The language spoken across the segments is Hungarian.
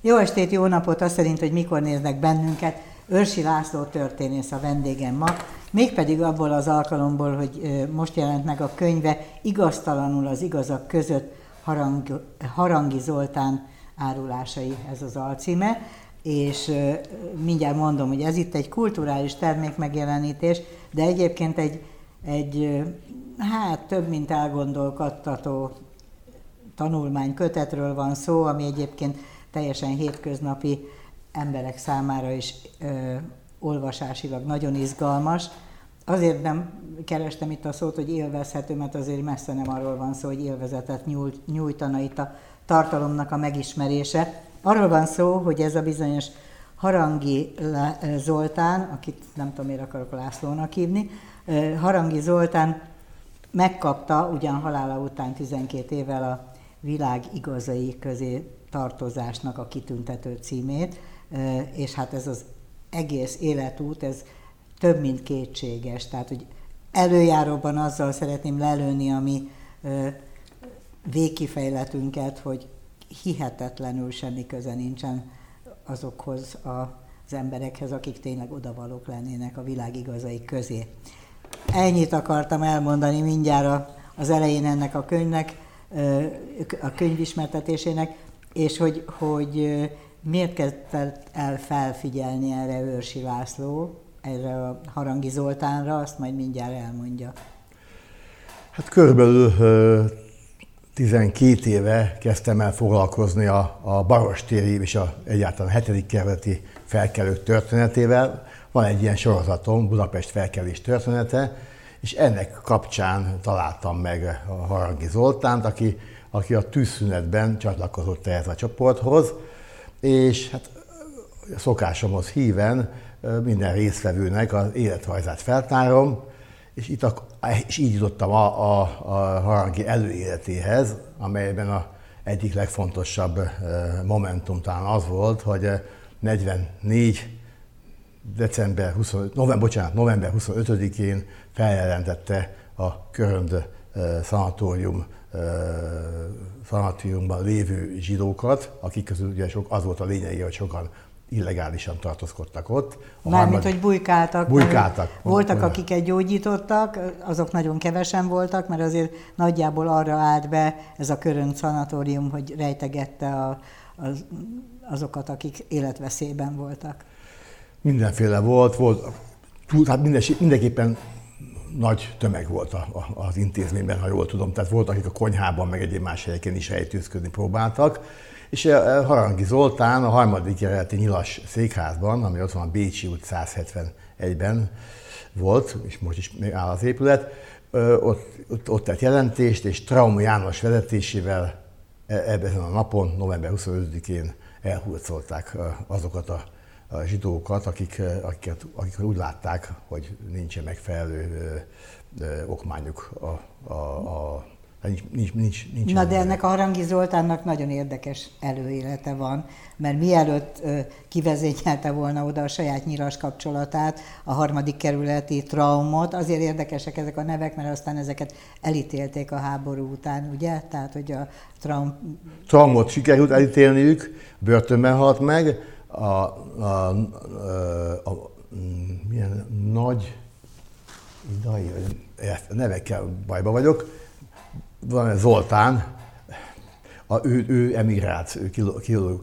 Jó estét, jó napot, azt szerint, hogy mikor néznek bennünket. Őrsi László történész a vendégem ma, mégpedig abból az alkalomból, hogy most jelent meg a könyve Igaztalanul az igazak között Harang, Harangi Zoltán árulásai, ez az alcíme, és mindjárt mondom, hogy ez itt egy kulturális termék megjelenítés, de egyébként egy, egy hát több mint elgondolkodtató tanulmány kötetről van szó, ami egyébként teljesen hétköznapi emberek számára is ö, olvasásilag nagyon izgalmas. Azért nem kerestem itt a szót, hogy élvezhető, mert azért messze nem arról van szó, hogy élvezetet nyújt, nyújtana itt a tartalomnak a megismerése. Arról van szó, hogy ez a bizonyos Harangi Zoltán, akit nem tudom, miért akarok Lászlónak hívni, Harangi Zoltán megkapta ugyan halála után 12 évvel a világ igazai közé tartozásnak a kitüntető címét, és hát ez az egész életút, ez több, mint kétséges. Tehát, hogy előjáróban azzal szeretném lelőni a mi végkifejletünket, hogy hihetetlenül semmi köze nincsen azokhoz az emberekhez, akik tényleg odavalók lennének a világ igazai közé. Ennyit akartam elmondani mindjárt az elején ennek a könyvnek, a könyv ismertetésének, és hogy, hogy miért kezdett el felfigyelni erre Őrsi László, erre a Harangi Zoltánra, azt majd mindjárt elmondja. Hát körülbelül 12 éve kezdtem el foglalkozni a, a Barostéri és a egyáltalán 7. kerületi felkelők történetével. Van egy ilyen sorozatom, Budapest felkelés története, és ennek kapcsán találtam meg a Harangi Zoltánt, aki, aki a tűzszünetben csatlakozott ehhez a csoporthoz, és hát a szokásomhoz híven minden résztvevőnek az életrajzát feltárom, és, itt a, és így jutottam a, a, a Harangi előéletéhez, amelyben a egyik legfontosabb momentum talán az volt, hogy 44 december 25, november, bocsánat, november 25-én feljelentette a Körönd szanatórium szanatóriumban lévő zsidókat, akik közül ugye sok, az volt a lényege, hogy sokan illegálisan tartózkodtak ott. A Mármint, harmad... hogy bujkáltak. Bujkáltak. Voltak, akiket gyógyítottak, azok nagyon kevesen voltak, mert azért nagyjából arra állt be ez a körön szanatórium, hogy rejtegette a, az, azokat, akik életveszélyben voltak. Mindenféle volt, volt túl, hát minden, mindenképpen nagy tömeg volt a, a, az intézményben, ha jól tudom. Tehát voltak, akik a konyhában, meg egyéb más helyeken is rejtőzködni próbáltak. És eh, Harangi Zoltán a harmadik kerületi nyilas székházban, ami ott van a Bécsi út 171-ben volt, és most is még áll az épület, ott, ott, ott tett jelentést, és Trauma János vezetésével e, ebben a napon, november 25-én elhurcolták azokat a zsidókat, akik, akiket, akik úgy látták, hogy nincsen megfelelő okmányuk a, a, a Nincs, nincs, nincs, nincs Na de ennek a Harangi Zoltánnak nagyon érdekes előélete van, mert mielőtt kivezényelte volna oda a saját nyilas kapcsolatát, a harmadik kerületi traumot, azért érdekesek ezek a nevek, mert aztán ezeket elítélték a háború után, ugye? Tehát, hogy a traum... Traumot sikerült elítélniük, börtönben halt meg, a, a, a, a, milyen nagy, idai, nevekkel bajba vagyok, van Zoltán, a, ő, ő emigrált, ő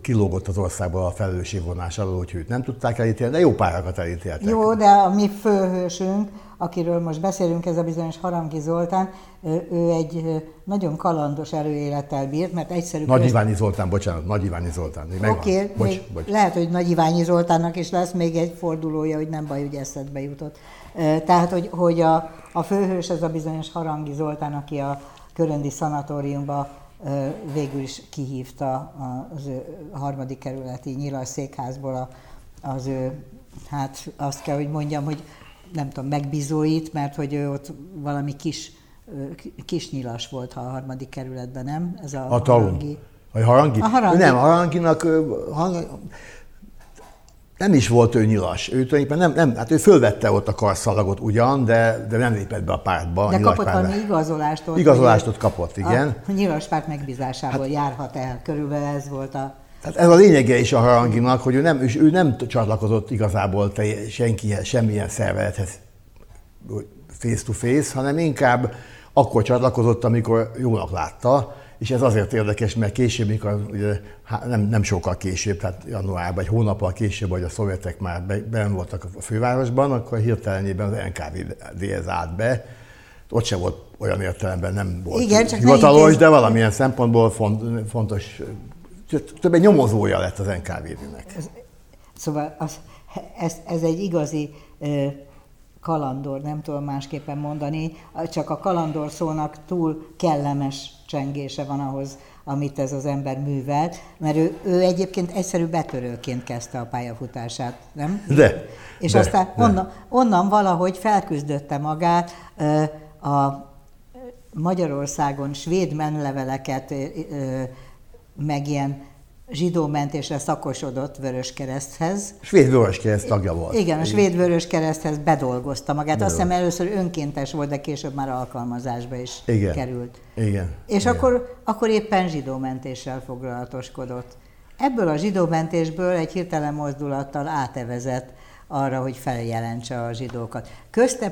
kilógott az országba a felelősségvonás alól, úgyhogy őt nem tudták elítélni, de jó párakat elítéltek. Jó, de a mi főhősünk, akiről most beszélünk, ez a bizonyos Harangi Zoltán, ő egy nagyon kalandos előélettel bírt, mert egyszerű... Nagy Iványi Zoltán, bocsánat, Nagy Iványi Zoltán. Oké, okay, bocs, bocs. lehet, hogy Nagy Iványi Zoltánnak is lesz még egy fordulója, hogy nem baj, hogy eszedbe jutott. Tehát, hogy, hogy a, a főhős ez a bizonyos Harangi Zoltán, aki a Köröndi szanatóriumba végül is kihívta az ő harmadik kerületi nyilas székházból az ő, hát azt kell, hogy mondjam, hogy nem tudom, megbízóit, mert hogy ő ott valami kis, kis nyilas volt, ha a harmadik kerületben, nem? Ez a, a harangi. A harangi? A harangi. Nem, a haranginak, nem is volt ő nyilas. Ő tulajdonképpen nem, nem, hát ő fölvette ott a karszalagot ugyan, de, de nem lépett be a pártba. De a kapott valami igazolást ott. Igazolást ott kapott, igen. A nyilas párt megbízásából járhat el. Körülbelül ez volt a... Tehát ez a lényege is a haranginak, hogy ő nem, ő nem csatlakozott igazából senkihez, semmilyen szervezethez face to face, hanem inkább akkor csatlakozott, amikor jónak látta, és ez azért érdekes, mert később, mikor ugye, nem, nem sokkal később, tehát januárban, egy hónappal később, hogy a szovjetek már ben voltak a fővárosban, akkor hirtelenében az NKVD-hez állt be. Ott sem volt olyan értelemben, nem volt Igen, csak hivatalos, de valamilyen szempontból font, fontos, több egy nyomozója lett az NKVD-nek. Szóval az, ez, ez egy igazi kalandor, nem tudom másképpen mondani, csak a kalandor szónak túl kellemes csengése van ahhoz, amit ez az ember művelt, mert ő, ő egyébként egyszerű betörőként kezdte a pályafutását, nem? De. És de, aztán de. Onnan, onnan valahogy felküzdötte magát a Magyarországon svéd menleveleket, meg ilyen zsidómentésre szakosodott Vöröskereszthez. Svéd Vöröskereszt tagja volt. Igen, a Svéd Vöröskereszthez bedolgozta magát. Azt hiszem először önkéntes volt, de később már alkalmazásba is Igen. került. Igen. És Igen. Akkor, akkor éppen zsidómentéssel foglalatoskodott. Ebből a zsidómentésből egy hirtelen mozdulattal átevezett arra, hogy feljelentse a zsidókat. Közte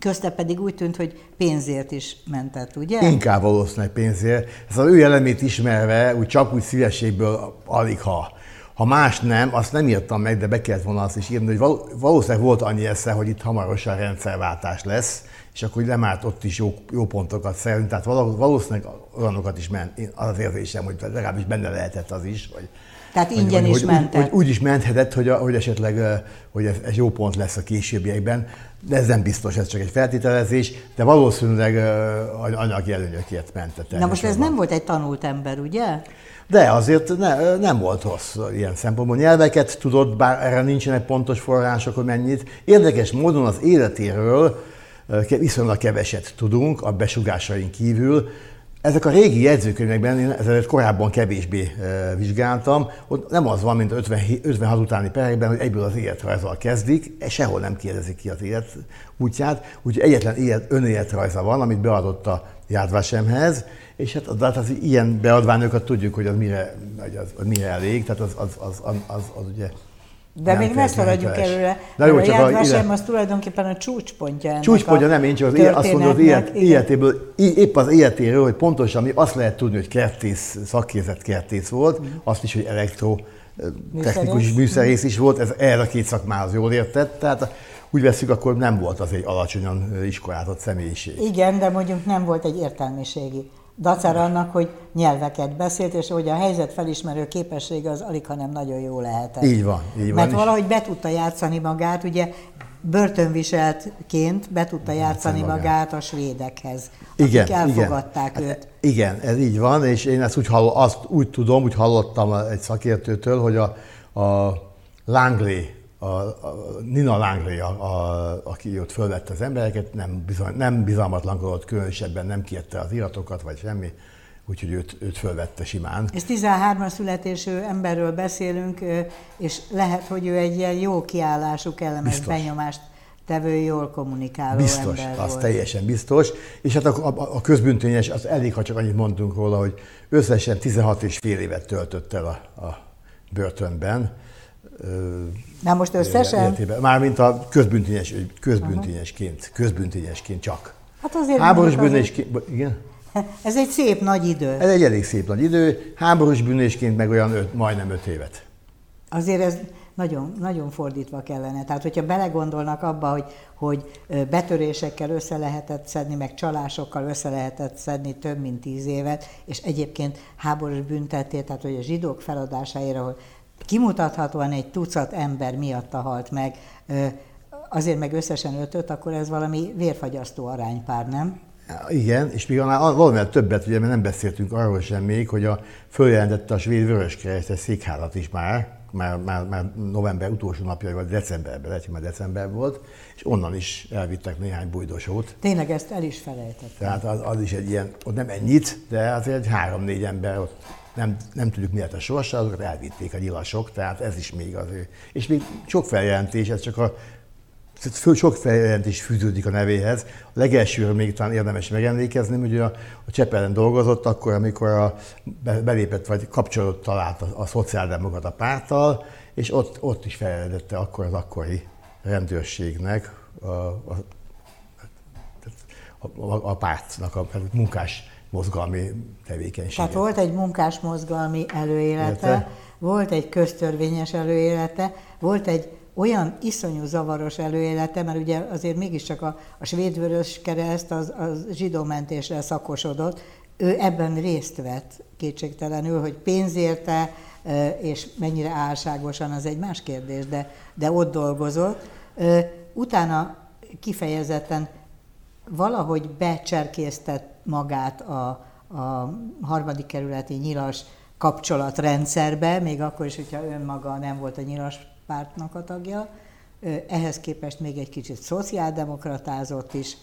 Közte pedig úgy tűnt, hogy pénzért is mentett, ugye? Inkább valószínűleg pénzért. Ez az ő elemét ismerve, úgy csak úgy szívességből alig ha. Ha más nem, azt nem írtam meg, de be kellett volna azt is írni, hogy valószínűleg volt annyi esze, hogy itt hamarosan rendszerváltás lesz, és akkor lemárt ott is jó, jó pontokat szerint. Tehát valószínűleg olyanokat is ment, az az érzésem, hogy legalábbis benne lehetett az is, hogy tehát ingyen hogy, is hogy, mentett. Hogy, úgy is menthetett, hogy, hogy esetleg hogy ez, ez jó pont lesz a későbbiekben, de ez nem biztos, ez csak egy feltételezés, de valószínűleg anyagi előnyökért mentett. Na most ez nem volt egy tanult ember, ugye? De azért ne, nem volt rossz ilyen szempontból. Nyelveket tudott, bár erre nincsenek pontos források, hogy mennyit. Érdekes módon az életéről viszonylag keveset tudunk a besugásaink kívül. Ezek a régi jegyzőkönyvekben, én ezeket korábban kevésbé e, vizsgáltam, ott nem az van, mint 50, 56 utáni perekben, hogy egyből az életrajzzal kezdik, és sehol nem kérdezik ki az élet útját, úgyhogy egyetlen élet, önéletrajza van, amit beadott a Jádvásemhez, és hát az, az, ilyen beadványokat tudjuk, hogy az mire, az, az mire elég, tehát az, az, az, az, az, az ugye de még ne szaladjunk előre. Na jó, csak a Vasem az tulajdonképpen a csúcspontja ennek Csúcspontja nem, én csak az élet, azt mondom, az élet, életéből, épp az életéről, hogy pontosan mi azt lehet tudni, hogy kertész, szakképzett kertész volt, mm. azt is, hogy elektro technikus műszerész is volt, ez erre a két szakmához jól értett, tehát úgy veszük, akkor nem volt az egy alacsonyan iskolázott személyiség. Igen, de mondjuk nem volt egy értelmiségi dacára annak, hogy nyelveket beszélt, és hogy a helyzet felismerő képessége az alig, hanem nagyon jó lehetett. Így van, így van. Mert valahogy be tudta játszani magát, ugye börtönviseltként be tudta játszani magát. magát a svédekhez, igen, akik elfogadták igen. őt. Igen, ez így van, és én ezt úgy, hall, azt úgy tudom, úgy hallottam egy szakértőtől, hogy a, a Langley a, a Nina Langley, a, a, aki ott fölvette az embereket, nem, bizony, nem bizalmatlankodott különösebben, nem kérte az iratokat, vagy semmi, úgyhogy őt, őt fölvette simán. Ez 13-as születésű emberről beszélünk, és lehet, hogy ő egy ilyen jó kiállású, kellemes biztos. benyomást tevő, jól kommunikáló biztos, ember az volt. teljesen biztos. És hát a, a, a közbüntényes, az elég, ha csak annyit mondtunk róla, hogy összesen 16 és fél évet töltött el a, a börtönben Na most összesen? Mármint a közbüntényes, közbüntényesként, közbüntényesként csak. Hát azért Háborús bűnésként, igen? Ez egy szép nagy idő. Ez egy elég szép nagy idő, háborús bűnésként meg olyan öt, majdnem öt évet. Azért ez nagyon, nagyon fordítva kellene. Tehát, hogyha belegondolnak abba, hogy, hogy betörésekkel össze lehetett szedni, meg csalásokkal össze lehetett szedni több mint tíz évet, és egyébként háborús büntetét, tehát hogy a zsidók feladásáért, ahol kimutathatóan egy tucat ember miatta halt meg, azért meg összesen ötöt, akkor ez valami vérfagyasztó aránypár, nem? Igen, és még valamivel többet, ugye, mert nem beszéltünk arról sem még, hogy a följelentette a svéd vöröskeresztes székházat is már, már, már, már november utolsó napja, vagy decemberben, lehet, hogy már december volt, és onnan is elvittek néhány bujdosót. Tényleg ezt el is felejtettem. Tehát az, az is egy ilyen, ott nem ennyit, de azért egy három-négy ember ott nem, nem tudjuk mi lett a sorsa, azokat elvitték a nyilasok, tehát ez is még az ő. És még sok feljelentés, ez csak a Föl sok feljelentés fűződik a nevéhez. A legelsőről még talán érdemes megemlékezni, hogy a, a Csepelen dolgozott akkor, amikor a, belépett vagy kapcsolatot talált a, a szociáldemokrata párttal, és ott, ott is feljelentette akkor az akkori rendőrségnek a, a, a, a pártnak, a, a munkás mozgalmi tevékenység. Tehát volt egy munkás mozgalmi előélete, Érte? volt egy köztörvényes előélete, volt egy olyan iszonyú zavaros előélete, mert ugye azért mégiscsak a, a svédvörös kereszt az, az zsidómentésre szakosodott, ő ebben részt vett kétségtelenül, hogy pénzérte, és mennyire álságosan, az egy más kérdés, de, de ott dolgozott. Utána kifejezetten valahogy becserkésztett magát a, a harmadik kerületi nyilas kapcsolatrendszerbe, még akkor is, hogyha önmaga nem volt a nyilas pártnak a tagja, ehhez képest még egy kicsit szociáldemokratázott is,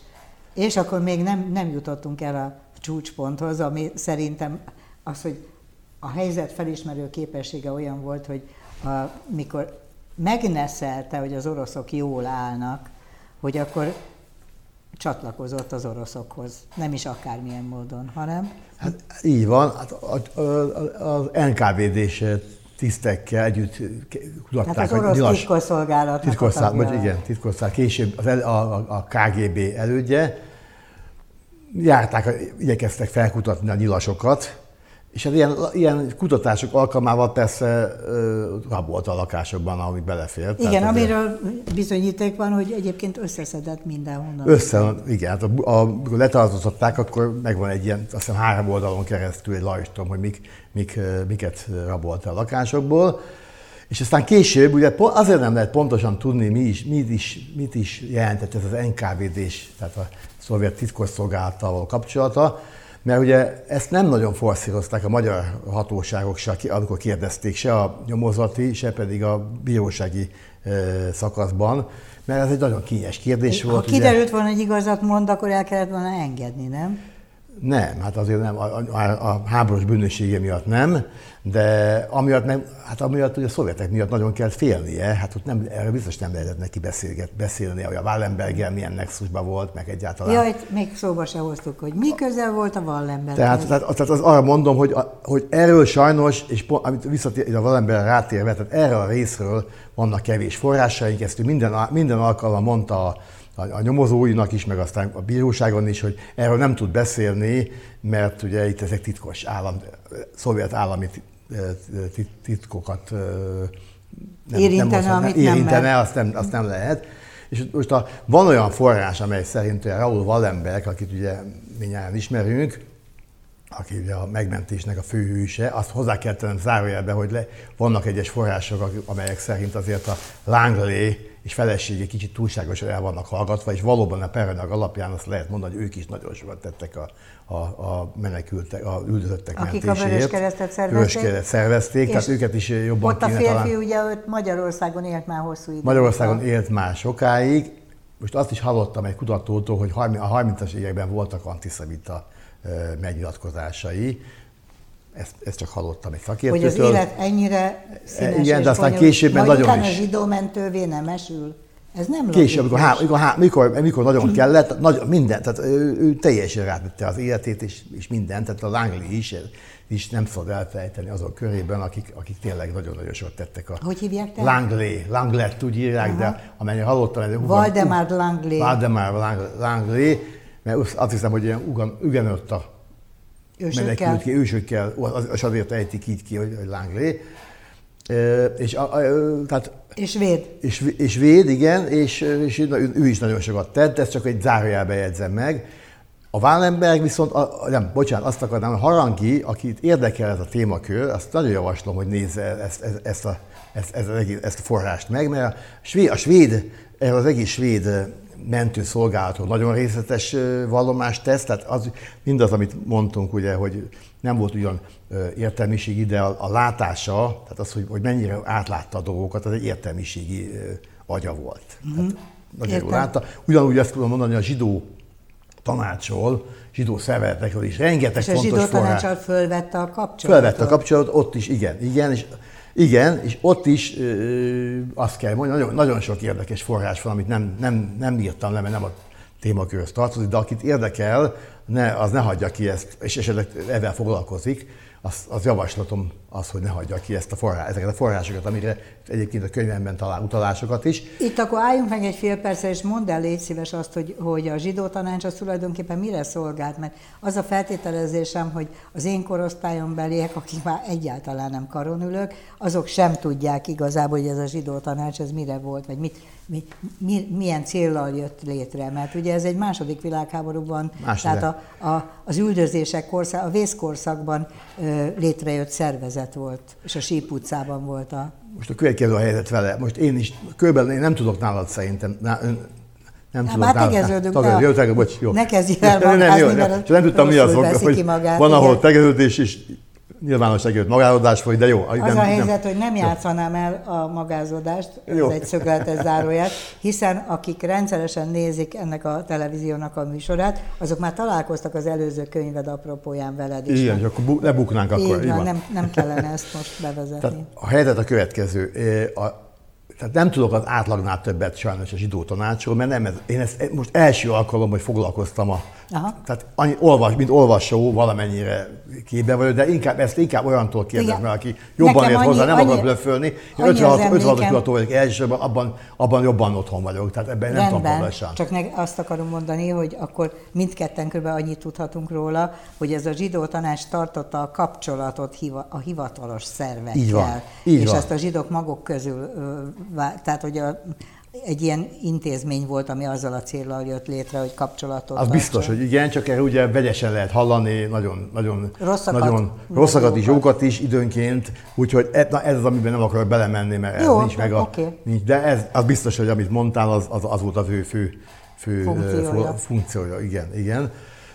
és akkor még nem, nem jutottunk el a csúcsponthoz, ami szerintem az, hogy a helyzet felismerő képessége olyan volt, hogy a, mikor megneszelte, hogy az oroszok jól állnak, hogy akkor csatlakozott az oroszokhoz. Nem is akármilyen módon, hanem... Hát így van. Hát az NKVD-s tisztekkel együtt kutatták. Hát az orosz nyilas, titkosszolgálat. Titkosszolgálat, igen, titkosszolgálat. Később az el, a, a KGB elődje. Járták, igyekeztek felkutatni a nyilasokat, és hát ilyen, ilyen kutatások alkalmával persze rabolt a lakásokban, amit belefért. Igen, Tehát amiről bizonyíték van, hogy egyébként összeszedett mindenhonnan. Össze, igen, hát a, a, amikor letartóztatták, akkor megvan egy ilyen, azt hiszem három oldalon keresztül egy lajstrom, hogy mik, mik, miket rabolt a lakásokból. És aztán később, ugye azért nem lehet pontosan tudni, mi is, mit, is, mit is jelentett ez az NKVD-s, tehát a szovjet titkosszolgálattal kapcsolata, mert ugye ezt nem nagyon forszírozták a magyar hatóságok se, amikor kérdezték, se a nyomozati, se pedig a bírósági szakaszban, mert ez egy nagyon kényes kérdés ha volt. Ha kiderült ugye... volna, hogy igazat mond, akkor el kellett volna engedni, nem? Nem, hát azért nem, a, a, a háborús bűnössége miatt nem, de amiatt, nem, hát amiatt hogy a szovjetek miatt nagyon kell félnie, hát ott nem, erről biztos nem lehetett neki beszélget, beszélni, hogy a Wallenberger milyen nexusban volt, meg egyáltalán. Ja, itt még szóba se hoztuk, hogy mi közel volt a Wallenberg. Tehát, tehát, tehát az arra mondom, hogy, hogy erről sajnos, és pont, amit visszatér, a Wallenberg rátérve, tehát erről a részről vannak kevés forrásaink, ezt minden, minden alkalommal mondta a a nyomozóinak is, meg aztán a bíróságon is, hogy erről nem tud beszélni, mert ugye itt ezek titkos állam, szovjet állami titkokat nem, érintene, nem, amit érintene, nem azt, nem, azt nem lehet. És most a, van olyan forrás, amely szerint Raúl Wallenberg, akit ugye minnyáján ismerünk, aki ugye a megmentésnek a főhőse, azt hozzá kell tennem zárójelbe, hogy le, vannak egyes források, amelyek szerint azért a Langley és felesége kicsit túlságosan el vannak hallgatva, és valóban a perenag alapján azt lehet mondani, hogy ők is nagyon sokat tettek a, a, a menekültek, a üldözöttek Akik mentéséért. a Vöröskeresztet szervezték. Vöröskereszt szervezték, tehát őket is jobban Ott a férfi talán... ugye ott Magyarországon élt már hosszú időt. Magyarországon élt már sokáig. Most azt is hallottam egy kutatótól, hogy a 30-as években voltak antiszemita megnyilatkozásai, ezt, ezt csak hallottam egy szakértőtől. Hogy az élet ennyire színes Igen, de aztán későbben nagyon is. a zsidómentővé nem esül. Ez nem Később, amikor, há, amikor, há, mikor, mikor nagyon kellett, nagy, minden, tehát ő, ő teljesen rátette az életét, és, és mindent, tehát a Langley is, is nem szabad elfelejteni azok körében, akik, akik tényleg nagyon-nagyon sokat tettek a... Hogy hívják te? Langley, Langlet úgy írják, Aha. de amennyire hallottam... Ez Valdemar Langley. Valdemar Langley, mert azt hiszem, hogy ilyen ugan, a menekült ki, ősökkel, és azért ejtik így ki, hogy, hogy Langley. És, a, a, tehát, és véd. És, és véd, igen, és, és ő is nagyon sokat tett, ezt csak egy zárójelbe jegyzem meg. A Wallenberg viszont, a, nem, bocsánat, azt akarnám, a Harangi, akit érdekel ez a témakör, azt nagyon javaslom, hogy nézze ezt, ezt, ezt, a, ezt, ezt, ezt a forrást meg, mert a svéd, a svéd erről az egész svéd mentőszolgálatról nagyon részletes vallomást tesz, tehát az, mindaz, amit mondtunk, ugye, hogy nem volt ugyan értelmiségi, de a, a látása, tehát az, hogy, hogy mennyire átlátta a dolgokat, az egy értelmiségi agya volt. Mm-hmm. Nagyon jól látta. Ugyanúgy ezt tudom mondani a zsidó tanácsról, zsidó szervezetekről is, rengeteg és fontos forrás. És a zsidó tanácsal fölvette a kapcsolatot? Fölvette a kapcsolatot, ott is, igen, igen, és Igen, és ott is ö, azt kell mondani, nagyon, nagyon sok érdekes forrás van, amit nem, nem, nem írtam le, mert nem a témakörhöz tartozik, de akit érdekel, ne, az ne hagyja ki ezt, és esetleg ezzel foglalkozik, az, az javaslatom az, hogy ne hagyja ki ezt a forrás, ezeket a forrásokat, amire egyébként a könyvemben talál utalásokat is. Itt akkor álljunk meg egy fél percre, és mondd el légy szíves azt, hogy, hogy a zsidó tanács az tulajdonképpen mire szolgált, mert az a feltételezésem, hogy az én korosztályon beliek, akik már egyáltalán nem karonülök, azok sem tudják igazából, hogy ez a zsidó tanács, ez mire volt, vagy mit, mi, mi, milyen célral jött létre, mert ugye ez egy második világháborúban, Második. tehát a, a, az üldözések korszak, a vészkorszakban ö, létrejött szervezet volt, és a Síp utcában volt a... Most a következő a helyzet vele. Most én is, körülbelül én nem tudok nálad szerintem, ná, nem tudom. Már tegeződünk. Tagad, jó, tagad, bocs, jó. Ne kezdjél el nem, nem, jó, nem, nem tudtam, mi az, hogy magát, van, ahol tegeződés, és nyilvánosság előtt magálódás folyik, de jó. Az nem, a helyzet, nem, hogy nem játszanám el a magázódást, ez jó. egy szögletes zárójel, hiszen akik rendszeresen nézik ennek a televíziónak a műsorát, azok már találkoztak az előző könyved apropóján veled is. Igen, és akkor bu- lebuknánk akkor. Igen, nem, nem kellene ezt most bevezetni. Tehát a helyzet a következő. A, tehát nem tudok az átlagnál többet sajnos a zsidó tanácsról, mert nem ez, én ezt most első alkalom, hogy foglalkoztam a Aha. Tehát annyi, olvas, mint olvasó valamennyire képbe vagyok, de inkább ezt inkább olyantól kérdezem, mert aki jobban ért hozzá, nem akarok blöfölni. Én 56, 56 kutató vagyok elsősorban, abban, abban jobban otthon vagyok, tehát ebben nem tudom. Csak ne, azt akarom mondani, hogy akkor mindketten kb. annyit tudhatunk róla, hogy ez a zsidó tanács tartotta a kapcsolatot a hivatalos szervekkel. Így van. Így és van. ezt a zsidók maguk közül, tehát hogy a egy ilyen intézmény volt, ami azzal a célral jött létre, hogy kapcsolatot Az biztos, hogy igen, csak erre ugye vegyesen lehet hallani, nagyon, nagyon rosszakat, nagyon rosszakat is, jókat is időnként, úgyhogy ez, na, ez az, amiben nem akarok belemenni, mert Jó, ez nincs meg a... Okay. Nincs, de ez, az biztos, hogy amit mondtál, az, az, az volt a fő, fő, fő funkciója. funkciója. Igen, igen.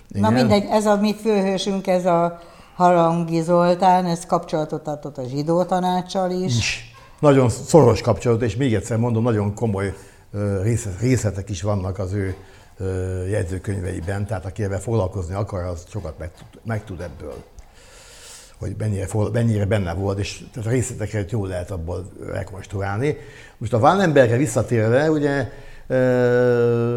igen. Na mindegy, ez a mi főhősünk, ez a Harangi Zoltán, ez kapcsolatot tartott a zsidó tanácssal is. is nagyon szoros kapcsolat, és még egyszer mondom, nagyon komoly részletek is vannak az ő jegyzőkönyveiben, tehát aki ebben foglalkozni akar, az sokat meg, meg tud ebből hogy mennyire, mennyire benne volt, és tehát a részleteket jól lehet abból rekonstruálni. Most a Wallenbergre visszatérve, ugye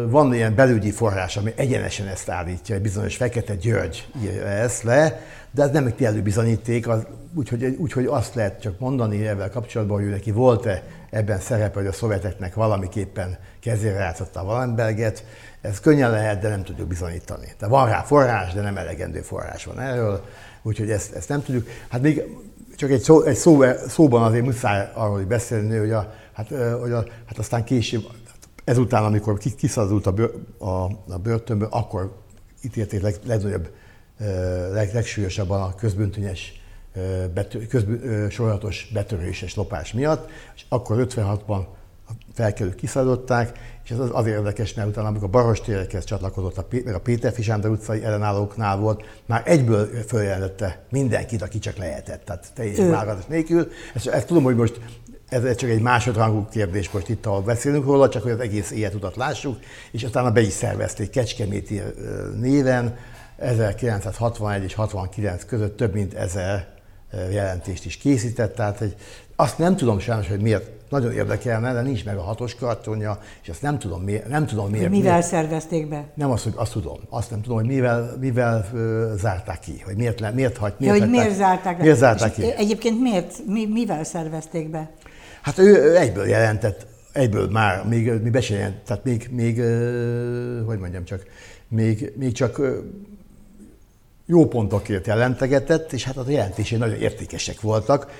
van ilyen belügyi forrás, ami egyenesen ezt állítja, egy bizonyos Fekete György írja ezt le, de ez nem egy kellő bizonyíték, az, úgyhogy, úgyhogy azt lehet csak mondani ebben kapcsolatban, hogy neki volt-e ebben szerepe, hogy a szovjeteknek valamiképpen kezére játszotta a Wallenberget. Ez könnyen lehet, de nem tudjuk bizonyítani. De van rá forrás, de nem elegendő forrás van erről, úgyhogy ezt, ezt nem tudjuk. Hát még csak egy, szó, egy szó, szóban azért muszáj arról hogy beszélni, hogy, a, hát, hogy a, hát aztán később, ezután, amikor kiszabadult a, bőr, a, a börtönből, akkor ítélték leg, legnagyobb, leg, legsúlyosabban a közbüntényes betör, közbű, sorozatos betöréses lopás miatt, és akkor 56-ban a felkelők kiszabadították, és ez az, az érdekes, mert utána, amikor a Barostérekhez csatlakozott, a, meg a Péter Fisándor utcai ellenállóknál volt, már egyből följelentette mindenkit, aki csak lehetett, tehát teljesen vágatás nélkül. Ezt, ezt tudom, hogy most ez csak egy másodrangú kérdés, most itt, ahol beszélünk róla, csak hogy az egész életutat lássuk, és aztán be is szervezték Kecskeméti néven, 1961 és 69 között több mint ezer jelentést is készített, tehát egy, azt nem tudom sajnos, hogy miért nagyon érdekelne, de nincs meg a hatos kartonja, és azt nem tudom, miért. Nem tudom miért mivel miért, szervezték be? Nem azt, hogy azt tudom. Azt nem tudom, hogy mivel, mivel uh, zárták ki, hogy miért, miért, hagy, miért, ja, hogy miért zárták, miért zárták ki. Egyébként miért, mi, mivel szervezték be? Hát ő egyből jelentett, egyből már, még mi be jelent, tehát még, még, hogy mondjam csak, még, még csak jó pontokért jelentegetett, és hát a jelentései nagyon értékesek voltak.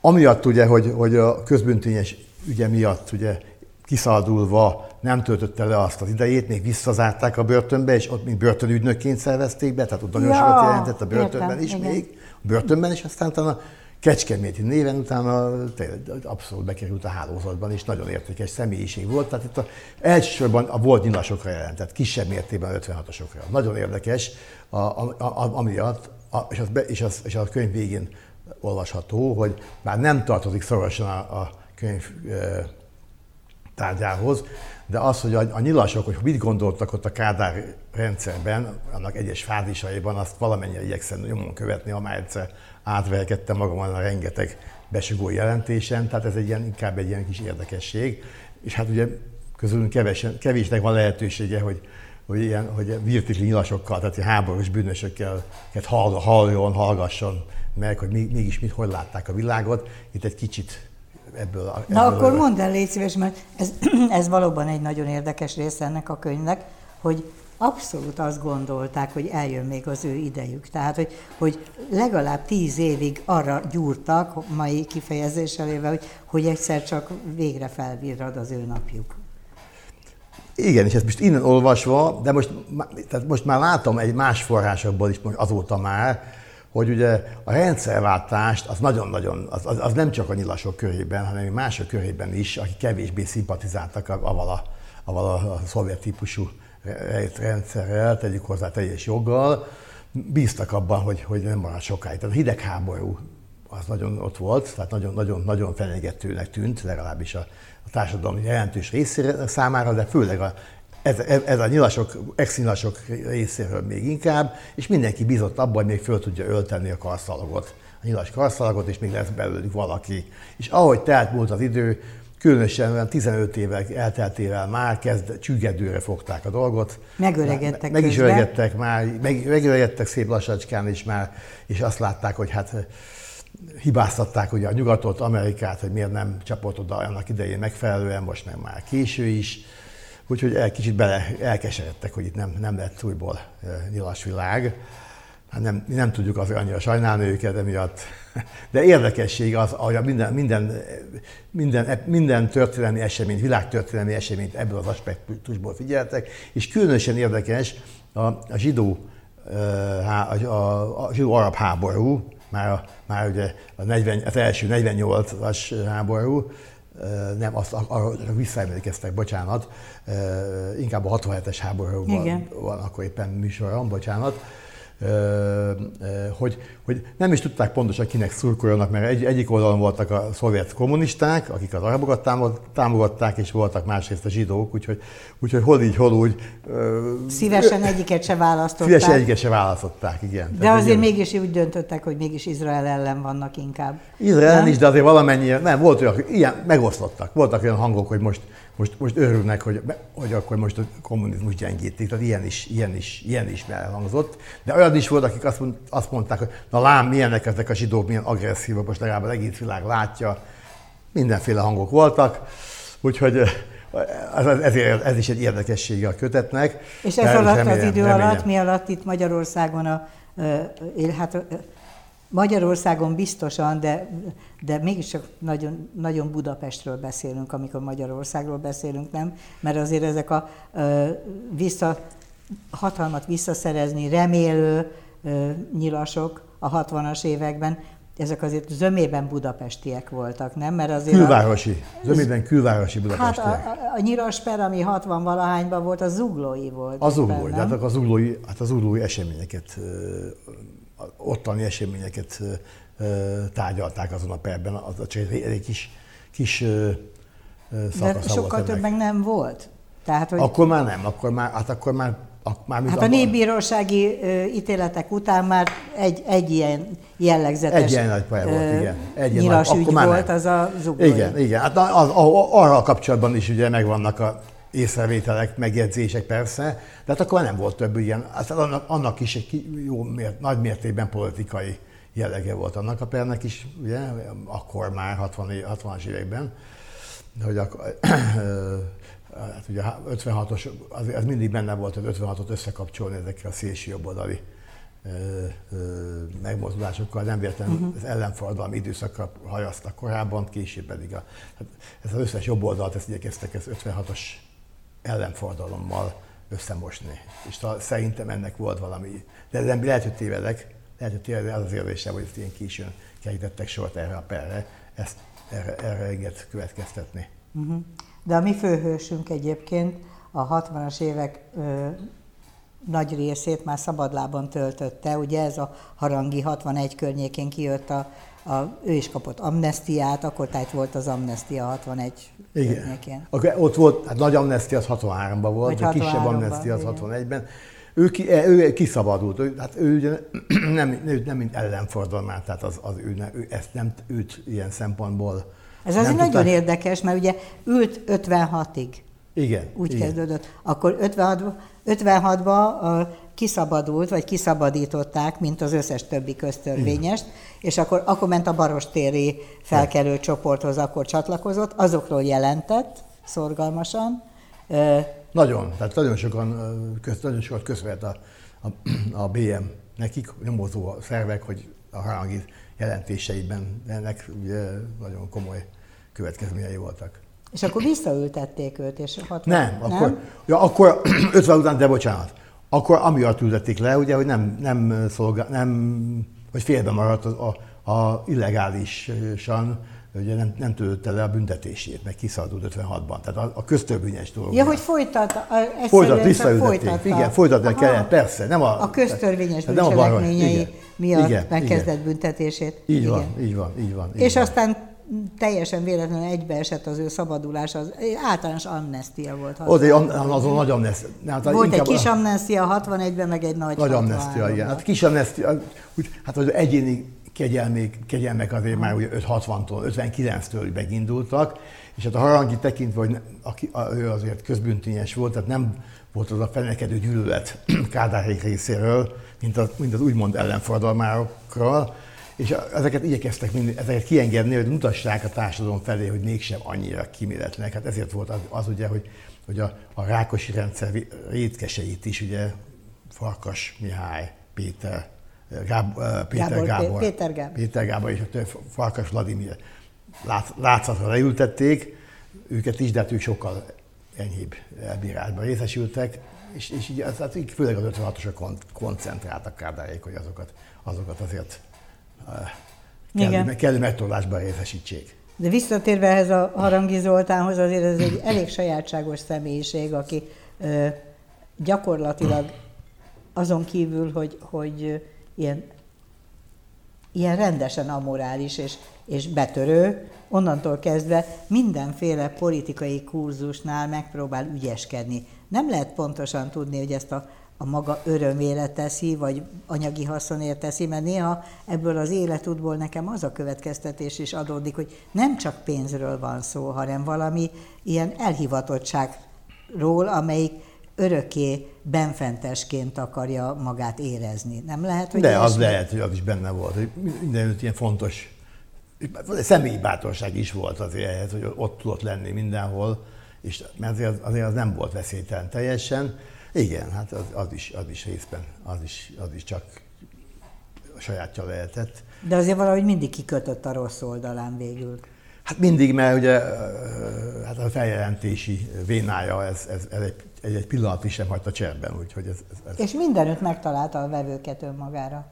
Amiatt ugye, hogy, hogy a közbüntényes ügye miatt ugye kiszaldulva nem töltötte le azt az idejét, még visszazárták a börtönbe, és ott még börtönügynökként szervezték be, tehát ott nagyon ja, sokat jelentett a börtönben értem, is igen. még, a börtönben is, aztán utána Kecskeméti néven utána abszolút bekerült a hálózatban, és nagyon értékes személyiség volt. Tehát itt a, elsősorban a volt nyilasokra jelentett, kisebb mértékben 56-osokra. Nagyon érdekes, a, a, a, amiatt, a, és, az be, és, az, és a könyv végén olvasható, hogy már nem tartozik szorosan a, a könyv e, tárgyához, de az, hogy a, a nyilasok, hogy mit gondoltak ott a Kádár rendszerben, annak egyes fázisaiban, azt valamennyire igyekszem nyomon követni, ha már egyszer átverkedtem magamon a rengeteg besugó jelentésen, tehát ez egy ilyen, inkább egy ilyen kis érdekesség. És hát ugye közülünk kevesen, kevésnek van lehetősége, hogy, hogy, ilyen, hogy virtikli nyilasokkal, tehát háborús bűnösökkel hall, halljon, hallgasson meg, hogy mégis mit, hogy látták a világot. Itt egy kicsit ebből a... Na ebből akkor a... mondd el, légy szíves, mert ez, ez valóban egy nagyon érdekes része ennek a könyvnek, hogy abszolút azt gondolták, hogy eljön még az ő idejük. Tehát, hogy, hogy legalább tíz évig arra gyúrtak, mai kifejezéssel élve, hogy, hogy egyszer csak végre felvirrad az ő napjuk. Igen, és ezt most innen olvasva, de most, tehát most már látom egy más forrásokból is azóta már, hogy ugye a rendszerváltást az nagyon-nagyon, az, az, az nem csak a nyilasok körében, hanem mások körében is, akik kevésbé szimpatizáltak avval a, avval a, a szovjet típusú rendszerrel, tegyük hozzá teljes joggal, bíztak abban, hogy, hogy nem marad sokáig. Tehát a hidegháború az nagyon ott volt, tehát nagyon-nagyon fenyegetőnek tűnt, legalábbis a, a társadalom jelentős részére számára, de főleg a, ez, ez a nyilasok, ex-nyilasok részéről még inkább, és mindenki bízott abban, hogy még föl tudja ölteni a karszalagot, a nyilas karszalagot, és még lesz belőlük valaki. És ahogy telt múlt az idő, különösen olyan 15 évek elteltével már kezd, csüggedőre fogták a dolgot. Megöregedtek Meg is öregedtek már, meg, megöregedtek szép lassacskán is már, és azt látták, hogy hát hibáztatták ugye a nyugatot, Amerikát, hogy miért nem csapott oda annak idején megfelelően, most meg már késő is. Úgyhogy el, kicsit bele elkeseredtek, hogy itt nem, nem lett újból nyilas világ. Hát nem, nem tudjuk azért annyira sajnálni őket emiatt. De érdekesség az, hogy minden, minden, minden, minden történelmi eseményt, világtörténelmi eseményt ebből az aspektusból figyeltek, és különösen érdekes a, a zsidó a, a, a zsidó-arab háború, már, a, már ugye a 40, az első 48-as háború, nem, azt arra visszaemlékeztek, bocsánat, inkább a 67-es háborúban van akkor éppen műsorom, bocsánat, hogy, hogy nem is tudták pontosan kinek szurkoljanak, mert egy, egyik oldalon voltak a szovjet kommunisták, akik az arabokat támogatták, és voltak másrészt a zsidók, úgyhogy, úgyhogy hol így, hol úgy. Szívesen egyiket se választották. Szívesen egyiket se választották, igen. De Tehát azért igen. mégis úgy döntöttek, hogy mégis Izrael ellen vannak inkább. Izrael nem? is, de azért valamennyi, nem, volt olyan, ilyen, megosztottak. Voltak olyan hangok, hogy most most, most örülnek, hogy, hogy akkor most a kommunizmus gyengítik, tehát ilyen is, ilyen is, ilyen is elhangzott. De olyan is volt, akik azt, mond, azt mondták, hogy na lám, milyenek ezek a zsidók, milyen agresszívak, most legalább az egész világ látja. Mindenféle hangok voltak, úgyhogy ez, ezért, ez is egy érdekessége a kötetnek. És ez alatt remélem, az idő remélem. alatt, mi alatt itt Magyarországon a, hát Magyarországon biztosan, de, de mégiscsak nagyon, nagyon Budapestről beszélünk, amikor Magyarországról beszélünk, nem? Mert azért ezek a ö, vissza, hatalmat visszaszerezni remélő ö, nyilasok a 60-as években, ezek azért zömében budapestiek voltak, nem? Mert azért külvárosi, a, zömében külvárosi budapestiek. Hát a, a, a Nyirasper, ami 60 valahányban volt, a zuglói volt. A zuglói, de hát a zuglói, hát a zuglói eseményeket ottani eseményeket tárgyalták azon a perben, az a egy kis, kis De sokkal több meg nem volt? Tehát, hogy... Akkor már nem, akkor már, hát akkor már már hát a népbírósági ítéletek után már egy, egy ilyen jellegzetes egy ilyen nagy pálya volt, igen. Egy nyilas nagy, ügy volt nem. az a zuglói. Igen, igen. Hát az, az, arra a kapcsolatban is ugye megvannak a észrevételek, megjegyzések persze, de hát akkor nem volt több ilyen, aztán annak, annak is egy jó, mért, nagy mértékben politikai jellege volt annak a pernek is, ugye, akkor már 60, 60-as években, hogy akkor, hát ugye 56-os, az, az mindig benne volt, hogy 56-ot összekapcsolni ezekkel a szélső jobboldali megmozdulásokkal, nem véletlenül uh-huh. az ellenfordalmi időszakra hajaztak korábban, később pedig a, hát ez az összes jobboldalt, ezt igyekeztek, ez 56-os ellenfordalommal összemosni. És szerintem ennek volt valami, de nem lehet, hogy tévedek, lehet, hogy tévedek, az az érzésem, hogy ezt ilyen későn kerítettek sort erre a perre, ezt erre, erre enged következtetni. Uh-huh. De a mi főhősünk egyébként a 60-as évek ö, nagy részét már szabadlában töltötte. Ugye ez a harangi 61 környékén kijött a, a, ő is kapott amnestiát, akkor tehát volt az amnestia 61 Igen. Környékén. Ott volt, hát nagy amnestia az 63-ban volt, vagy kisebb amnestia az 61-ben. Ő, ki, ő kiszabadult, ő, hát ő ugye nem, ő nem mint ellenfordul már, tehát az, az ő, ő, ezt nem őt ilyen szempontból Ez azért nagyon érdekes, mert ugye ült 56-ig. Igen. Úgy igen. kezdődött. Akkor 56, 56-ban kiszabadult, vagy kiszabadították, mint az összes többi köztörvényest, Igen. és akkor, akkor ment a Barostéri felkelő csoporthoz, akkor csatlakozott, azokról jelentett szorgalmasan. Nagyon, tehát nagyon sokan, köz, nagyon sokat köszönhet a, a, a BM nekik, nyomozó szervek, hogy a harangi jelentéseiben ennek ugye nagyon komoly következményei voltak. És akkor visszaültették őt, és 60, nem, nem, akkor, ja, akkor 50 után, de bocsánat, akkor amiatt ültették le, ugye, hogy nem, nem szolgál, nem, hogy félbe maradt a, a, a illegálisan, ugye nem, nem töltötte le a büntetését, meg kiszabadult 56-ban. Tehát a, a köztörvényes dolog. Ja, hogy folytatta. Folytat, visszaültették. Igen, folytatni kellett, persze. Nem a, a köztörvényes bűncselekményei miatt igen, megkezdett igen. büntetését. Így igen. van, így van, így van. Így És van. aztán teljesen véletlenül egybeesett az ő szabadulása, az általános amnestia volt. Ott egy, azon nagy amnestia. Hát volt egy kis amnestia 61-ben, meg egy nagy Nagy amnestia, igen. Hát kis amnestia, úgy, hát az egyéni kegyelmek, kegyelmek azért már ugye 560-tól, 59-től megindultak, és hát a harangi tekintve, hogy aki, ő azért közbüntényes volt, tehát nem volt az a fenekedő gyűlölet Kádárék részéről, mint az, mint az úgymond ellenfordalmárokról, és ezeket igyekeztek mind, ezeket kiengedni, hogy mutassák a társadalom felé, hogy mégsem annyira kiméletlenek. Hát ezért volt az, az ugye, hogy, hogy a, a Rákosi rendszer rétkeseit is, ugye Farkas Mihály, Péter, Gáb, Péter Gábor, Gábor, Péter Gábor, Péter Gábor és a Farkas Vladimir lát, látszatra leültették őket is, de hát ők sokkal enyhébb elbíráltban részesültek, és, és így, az, hát így főleg az 56-osok koncentráltak Kárdárék, hogy azokat, azokat azért kellő, kellő megtorlásban részesítsék. De visszatérve ehhez a Harangi Zoltánhoz, azért ez egy elég sajátságos személyiség, aki ö, gyakorlatilag azon kívül, hogy, hogy ilyen, ilyen rendesen amorális és, és betörő, onnantól kezdve mindenféle politikai kurzusnál megpróbál ügyeskedni. Nem lehet pontosan tudni, hogy ezt a a maga örömére teszi, vagy anyagi haszonért teszi, mert néha ebből az életútból nekem az a következtetés is adódik, hogy nem csak pénzről van szó, hanem valami ilyen elhivatottságról, amelyik örökké benfentesként akarja magát érezni. Nem lehet, hogy... De az lehet, hogy az is benne volt, hogy mindenütt ilyen fontos személyi bátorság is volt azért ehhez, hogy ott tudott lenni mindenhol, és mert azért, azért az nem volt veszélytelen teljesen, igen, hát az, az, is, az is részben, az is, az is csak a sajátja lehetett. De azért valahogy mindig kikötött a rossz oldalán végül. Hát mindig, mert ugye hát a feljelentési vénája, ez, ez, ez egy, egy, egy pillanat is sem hagyta cserben, úgyhogy ez, ez, ez... És mindenütt megtalálta a vevőket önmagára.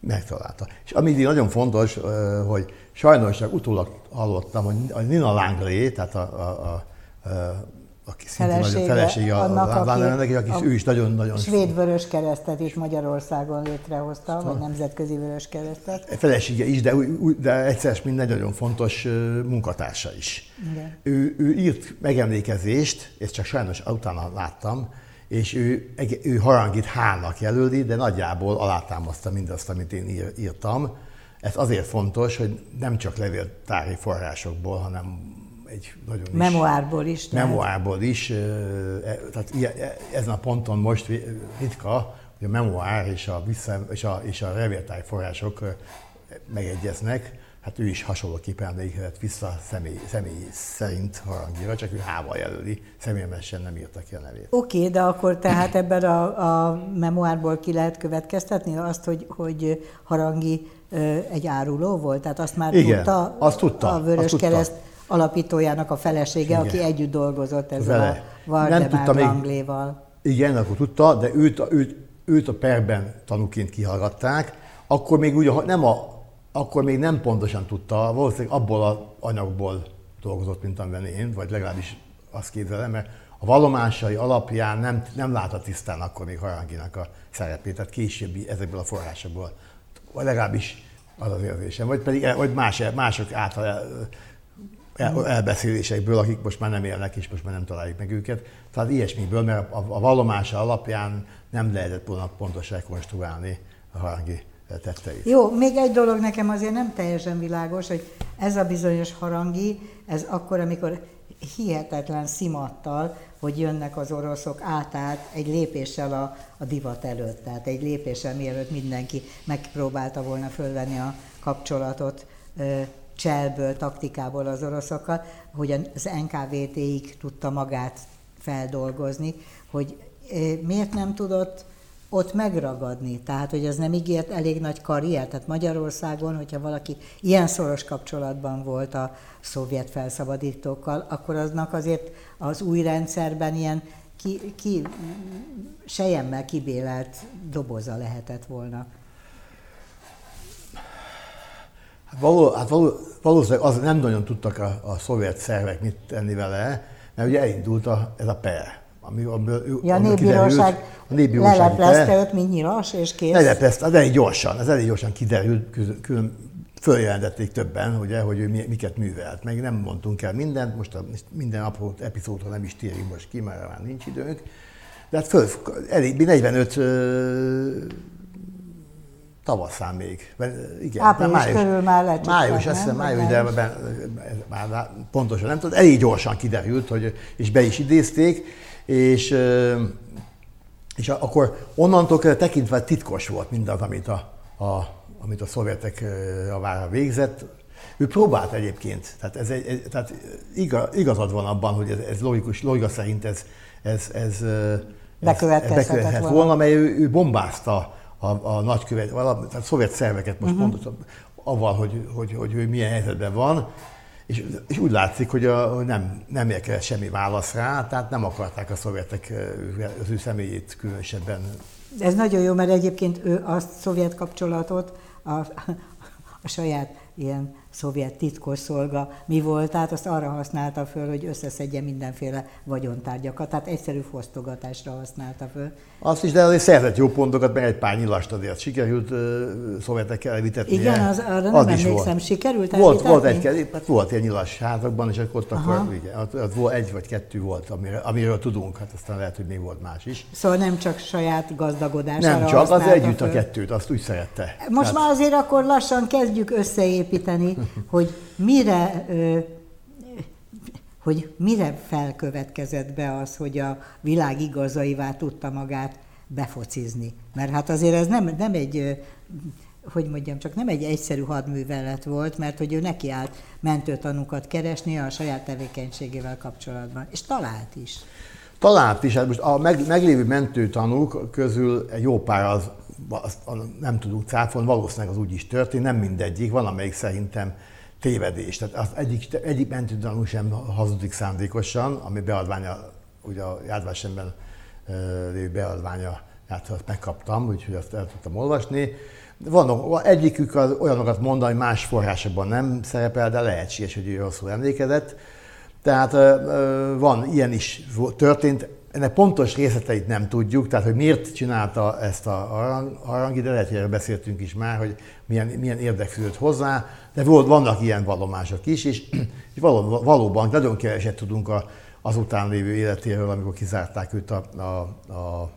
Megtalálta. És ami nagyon fontos, hogy sajnos csak utólag hallottam, hogy a Nina Langley, tehát a, a, a, a aki szintén nagyon felesége a Lánlemennek, aki, aki ő is nagyon-nagyon... Svéd Vörös Keresztet is Magyarországon létrehozta, szóval, vagy Nemzetközi Vörös Keresztet. Felesége is, de, de egyszer minden nagyon fontos munkatársa is. Igen. Ő, ő írt megemlékezést, ezt csak sajnos utána láttam, és ő, ő harangit H-nak jelöli, de nagyjából alátámaszta mindazt, amit én ír, írtam. Ez azért fontos, hogy nem csak levéltári forrásokból, hanem egy nagyon is... Memoárból is. Memoárból is. E, tehát e, ezen a ponton most ritka, hogy a memoár és a, vissza, és a, és a revéltáj források megegyeznek. Hát ő is hasonlóképpen emlékezett vissza személy, személy szerint harangira, csak ő hával jelöli, személyesen nem írta ki a nevét. Oké, okay, de akkor tehát ebben a, a memoárból ki lehet következtetni azt, hogy, hogy harangi egy áruló volt? Tehát azt már Igen, tudta, azt tudta a Vörös azt Kereszt alapítójának a felesége, Igen. aki együtt dolgozott ezzel Vele. a Valdemár Langléval. Igen, akkor tudta, de őt, őt, őt a perben tanúként kihallgatták, akkor még ugye nem a, akkor még nem pontosan tudta, valószínűleg abból az anyagból dolgozott, mint amiben én, vagy legalábbis azt képzelem, mert a vallomásai alapján nem, nem látta tisztán akkor még Haranginak a szerepét, tehát későbbi ezekből a forrásokból, vagy legalábbis az az érzésem, vagy pedig vagy más, mások által el, elbeszélésekből, akik most már nem élnek, és most már nem találjuk meg őket. Tehát ilyesmiből, mert a, a vallomása alapján nem lehetett volna pontosan rekonstruálni a harangi tetteit. Jó, még egy dolog nekem azért nem teljesen világos, hogy ez a bizonyos harangi, ez akkor, amikor hihetetlen szimattal, hogy jönnek az oroszok átállt egy lépéssel a, a divat előtt, tehát egy lépéssel mielőtt mindenki megpróbálta volna fölvenni a kapcsolatot cselből, taktikából az oroszokkal, hogy az NKVT-ig tudta magát feldolgozni, hogy miért nem tudott ott megragadni. Tehát, hogy az nem ígért elég nagy karrier. Tehát Magyarországon, hogyha valaki ilyen szoros kapcsolatban volt a szovjet felszabadítókkal, akkor aznak azért az új rendszerben ilyen ki, ki, sejemmel kibélelt doboza lehetett volna. Hát, való, hát való, valószínűleg az nem nagyon tudtak a, a szovjet szervek mit tenni vele, mert ugye elindult a, ez a per ami, amiből, ja, a népbíróság, a leleplezte őt, mint nyilas, és kész. Leleplezte, az elég gyorsan, az elég gyorsan kiderült, külön följelentették többen, ugye, hogy ő miket művelt. Meg nem mondtunk el mindent, most a, minden apró epizódra nem is térjünk most ki, mert már nincs időnk. De hát föl, elég, 45 tavaszán még. Igen, Április május, körül már lecsukták, Május, azt hiszem, május, de ben, már pontosan nem tudom, elég gyorsan kiderült, hogy, és be is idézték, és, és akkor onnantól tekintve titkos volt mindaz, amit a, a, amit a szovjetek vára végzett. Ő próbált egyébként, tehát, ez egy, tehát igaz, igazad van abban, hogy ez, ez logikus, logika szerint ez, ez, ez, bekövetkezhetett volna, volna, mert ő, ő bombázta a, a nagykövet, tehát a szovjet szerveket most uh-huh. pontosan avval, hogy, hogy, hogy, hogy milyen helyzetben van, és, és úgy látszik, hogy, a, hogy nem, nem érkezett semmi válasz rá, tehát nem akarták a szovjetek az ő személyét különösebben. Ez nagyon jó, mert egyébként ő a szovjet kapcsolatot a, a saját ilyen szovjet titkosszolga mi volt, tehát azt arra használta föl, hogy összeszedje mindenféle vagyontárgyakat, tehát egyszerű fosztogatásra használta föl. Azt is, de azért szerzett jó pontokat, meg egy pár nyilast azért sikerült uh, szovjetekkel elvitetni. Igen, az, arra nem az emlékszem, volt. sikerült Volt, volt egy, hát volt egy nyilas házakban, és akkor ott akkor, igen, ott, ott volt egy vagy kettő volt, amiről, amiről tudunk, hát aztán lehet, hogy még volt más is. Szóval nem csak saját gazdagodására Nem csak, az együtt a kettőt, azt úgy szerette. Most Tehát... már azért akkor lassan kezdjük összeépíteni hogy mire, hogy mire felkövetkezett be az, hogy a világ igazaivá tudta magát befocizni. Mert hát azért ez nem, nem egy, hogy mondjam, csak nem egy egyszerű hadművelet volt, mert hogy ő nekiállt mentőtanúkat keresni a saját tevékenységével kapcsolatban, és talált is. Talált is, hát most a meg, meglévő mentőtanúk közül egy jó pár az, az nem tudunk cáfolni, valószínűleg az úgy is történt, nem mindegyik, van amelyik szerintem tévedés. Tehát az egyik, egyik mentőtanú sem hazudik szándékosan, ami beadványa, ugye a járvásemben lévő beadványa, hát azt megkaptam, úgyhogy azt el tudtam olvasni. Van, egyikük az olyanokat mondani, hogy más forrásokban nem szerepel, de lehetséges, hogy ő rosszul emlékezett. Tehát van ilyen is történt, ennek pontos részleteit nem tudjuk, tehát hogy miért csinálta ezt a harangi, de lehet, hogy erről beszéltünk is már, hogy milyen, milyen érdek hozzá, de volt, vannak ilyen vallomások is, és, és való, valóban nagyon keveset tudunk a, azután lévő életéről, amikor kizárták őt a, a, a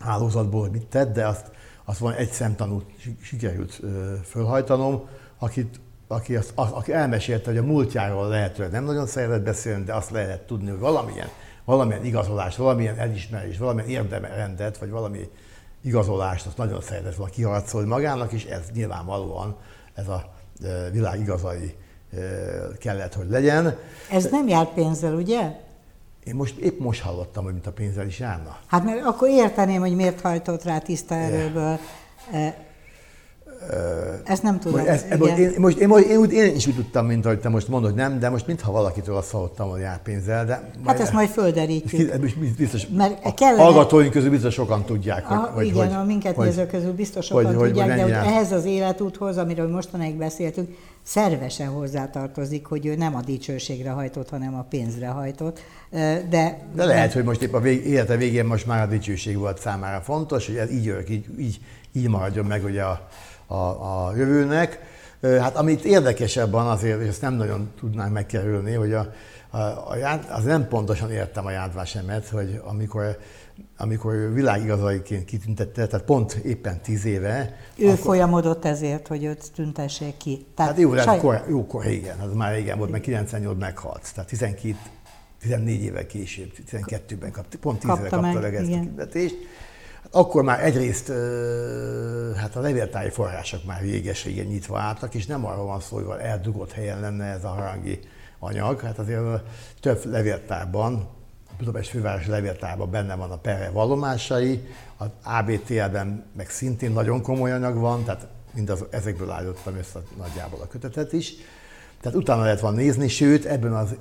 hálózatból, hogy mit tett, de azt, azt van egy szemtanút sikerült fölhajtanom, akit, aki, azt, aki elmesélte, hogy a múltjáról lehetőleg nem nagyon szeretett beszélni, de azt lehet tudni, hogy valamilyen valamilyen igazolást, valamilyen elismerés, valamilyen érdemerendet, vagy valami igazolást, azt nagyon szeretett volna kiharcolni magának, és ez nyilvánvalóan ez a világ igazai kellett, hogy legyen. Ez nem jár pénzzel, ugye? Én most épp most hallottam, hogy mint a pénzzel is járna. Hát mert akkor érteném, hogy miért hajtott rá tiszta erőből. Ezt nem tudom. Ez, most, én, most, én, most, én, úgy, én is úgy tudtam, mint ahogy te most mondod, nem, de most mintha valakitől azt hallottam, hogy jár pénzzel. De hát ezt majd földerítjük. Biztos, Mert kellene, hallgatóink közül biztos sokan tudják. Hogy, a, hogy, igen, hogy, a minket hogy, nézők közül biztos sokan hogy, tudják, hogy, de hogy ehhez az életúthoz, amiről mostanáig beszéltünk, szervesen hozzátartozik, hogy ő nem a dicsőségre hajtott, hanem a pénzre hajtott. De, de lehet, hogy most épp a vég, élete végén most már a dicsőség volt számára fontos, hogy ez így, így, így, így maradjon meg ugye a, a, a jövőnek. Hát amit érdekesebben azért, és ezt nem nagyon tudnánk megkerülni, hogy a, a, a, az nem pontosan értem a jádvásemet, hogy amikor amikor világigazaiként kitüntette, tehát pont éppen tíz éve. Ő akkor... folyamodott ezért, hogy őt tüntessék ki. Tehát hát jó, saj... kor, jó, kor, igen, az már régen volt, mert 98 meghalt, tehát 12, 14 évvel később, 12-ben kapta, pont 10 éve kapta meg, meg ezt a kitüntetést. Akkor már egyrészt hát a levéltári források már réges régen nyitva álltak, és nem arról van szó, hogy eldugott helyen lenne ez a harangi anyag. Hát azért több levéltárban Budapest főváros levéltárban benne van a perre vallomásai, az ABTL-ben meg szintén nagyon komoly anyag van, tehát mindaz, ezekből állítottam össze nagyjából a kötetet is. Tehát utána lehet van nézni, sőt, ebben az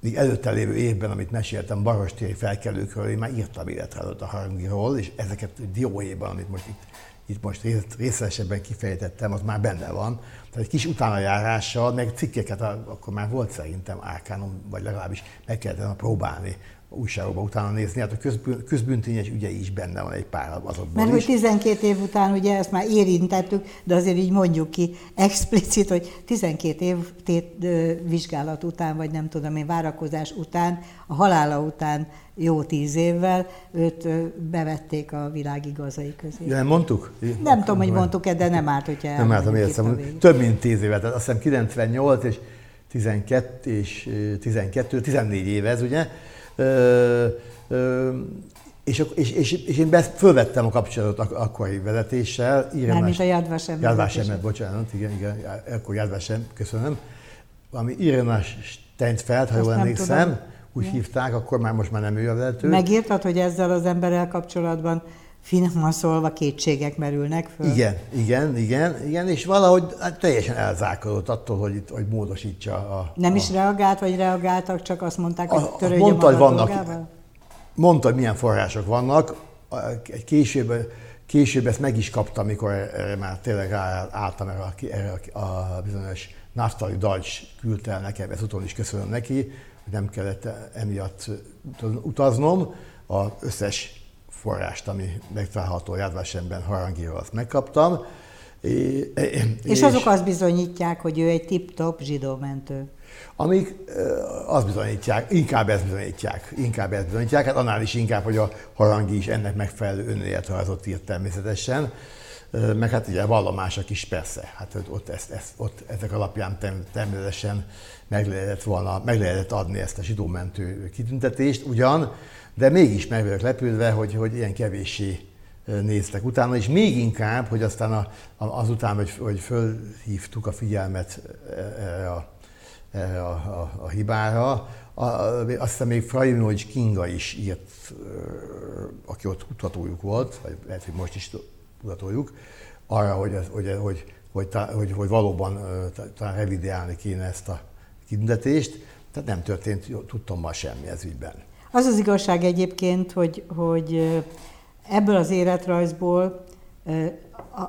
még előtte lévő évben, amit meséltem Barostéri felkelőkről, én már írtam életrajzot a harangiról, és ezeket dióéban, amit most itt, itt most részletesebben kifejtettem, az már benne van. Tehát egy kis utánajárással, meg cikkeket akkor már volt szerintem árkánom, vagy legalábbis meg kellett próbálni újságokban utána nézni, hát a közbűntényes ügyei is benne van egy pár azokból Mert hogy 12 év után, ugye ezt már érintettük, de azért így mondjuk ki explicit, hogy 12 év tét, vizsgálat után, vagy nem tudom én, várakozás után, a halála után jó tíz évvel őt bevették a világ igazai közé. Ja, nem mondtuk? Nem tudom, hogy mondtuk-e, de nem árt, hogyha Nem árt, értem. Több mint tíz évet, tehát azt hiszem 98 és 12 és 12, 14 éve ez, ugye? És, és, és, és én fölvettem a kapcsolatot ak- akkori vezetéssel. Mármint a Jadvasem. Jadvasem, bocsánat, igen, igen, akkor Jadvasem, köszönöm. Ami Irena Steinfeld, ha jól emlékszem, úgy hívták, akkor már most már nem ő a vezető. Megírtad, hogy ezzel az emberrel kapcsolatban finoman szólva kétségek merülnek föl. Igen, igen, igen, igen, és valahogy hát teljesen elzárkodott attól, hogy, itt, hogy módosítsa a... Nem a... is reagált, vagy reagáltak, csak azt mondták, hogy törődjön mondta, hogy vannak, Mondta, hogy milyen források vannak, később, később ezt meg is kaptam, amikor erre már tényleg álltam erre, a, erre a bizonyos Naftali Dajcs küldte el nekem, ezt utól is köszönöm neki, hogy nem kellett emiatt utaznom, az összes forrást, ami megtalálható Jádvásemben harangírva, azt megkaptam. És, és azok azt bizonyítják, hogy ő egy tip-top zsidómentő. Amik azt bizonyítják, inkább ezt bizonyítják, inkább ezt bizonyítják, hát annál is inkább, hogy a harangi is ennek megfelelő önéletrajzot írt természetesen, meg hát ugye vallomások is persze, hát ott, ezt, ezt, ott ezek alapján természetesen meg lehetett, volna, meg lehetett adni ezt a zsidómentő kitüntetést, ugyan de mégis meg vagyok lepődve, hogy, hogy ilyen kevéssé néztek utána, és még inkább, hogy aztán a, azután, hogy, hogy fölhívtuk a figyelmet erre a, erre a, a, a hibára, a, aztán még Frajinovics Kinga is írt, aki ott kutatójuk volt, vagy lehet, hogy most is kutatójuk, arra, hogy, hogy, hogy, hogy, hogy, hogy valóban talán revideálni kéne ezt a kitüntetést, tehát nem történt tudtommal semmi ez ügyben. Az az igazság egyébként, hogy, hogy ebből az életrajzból,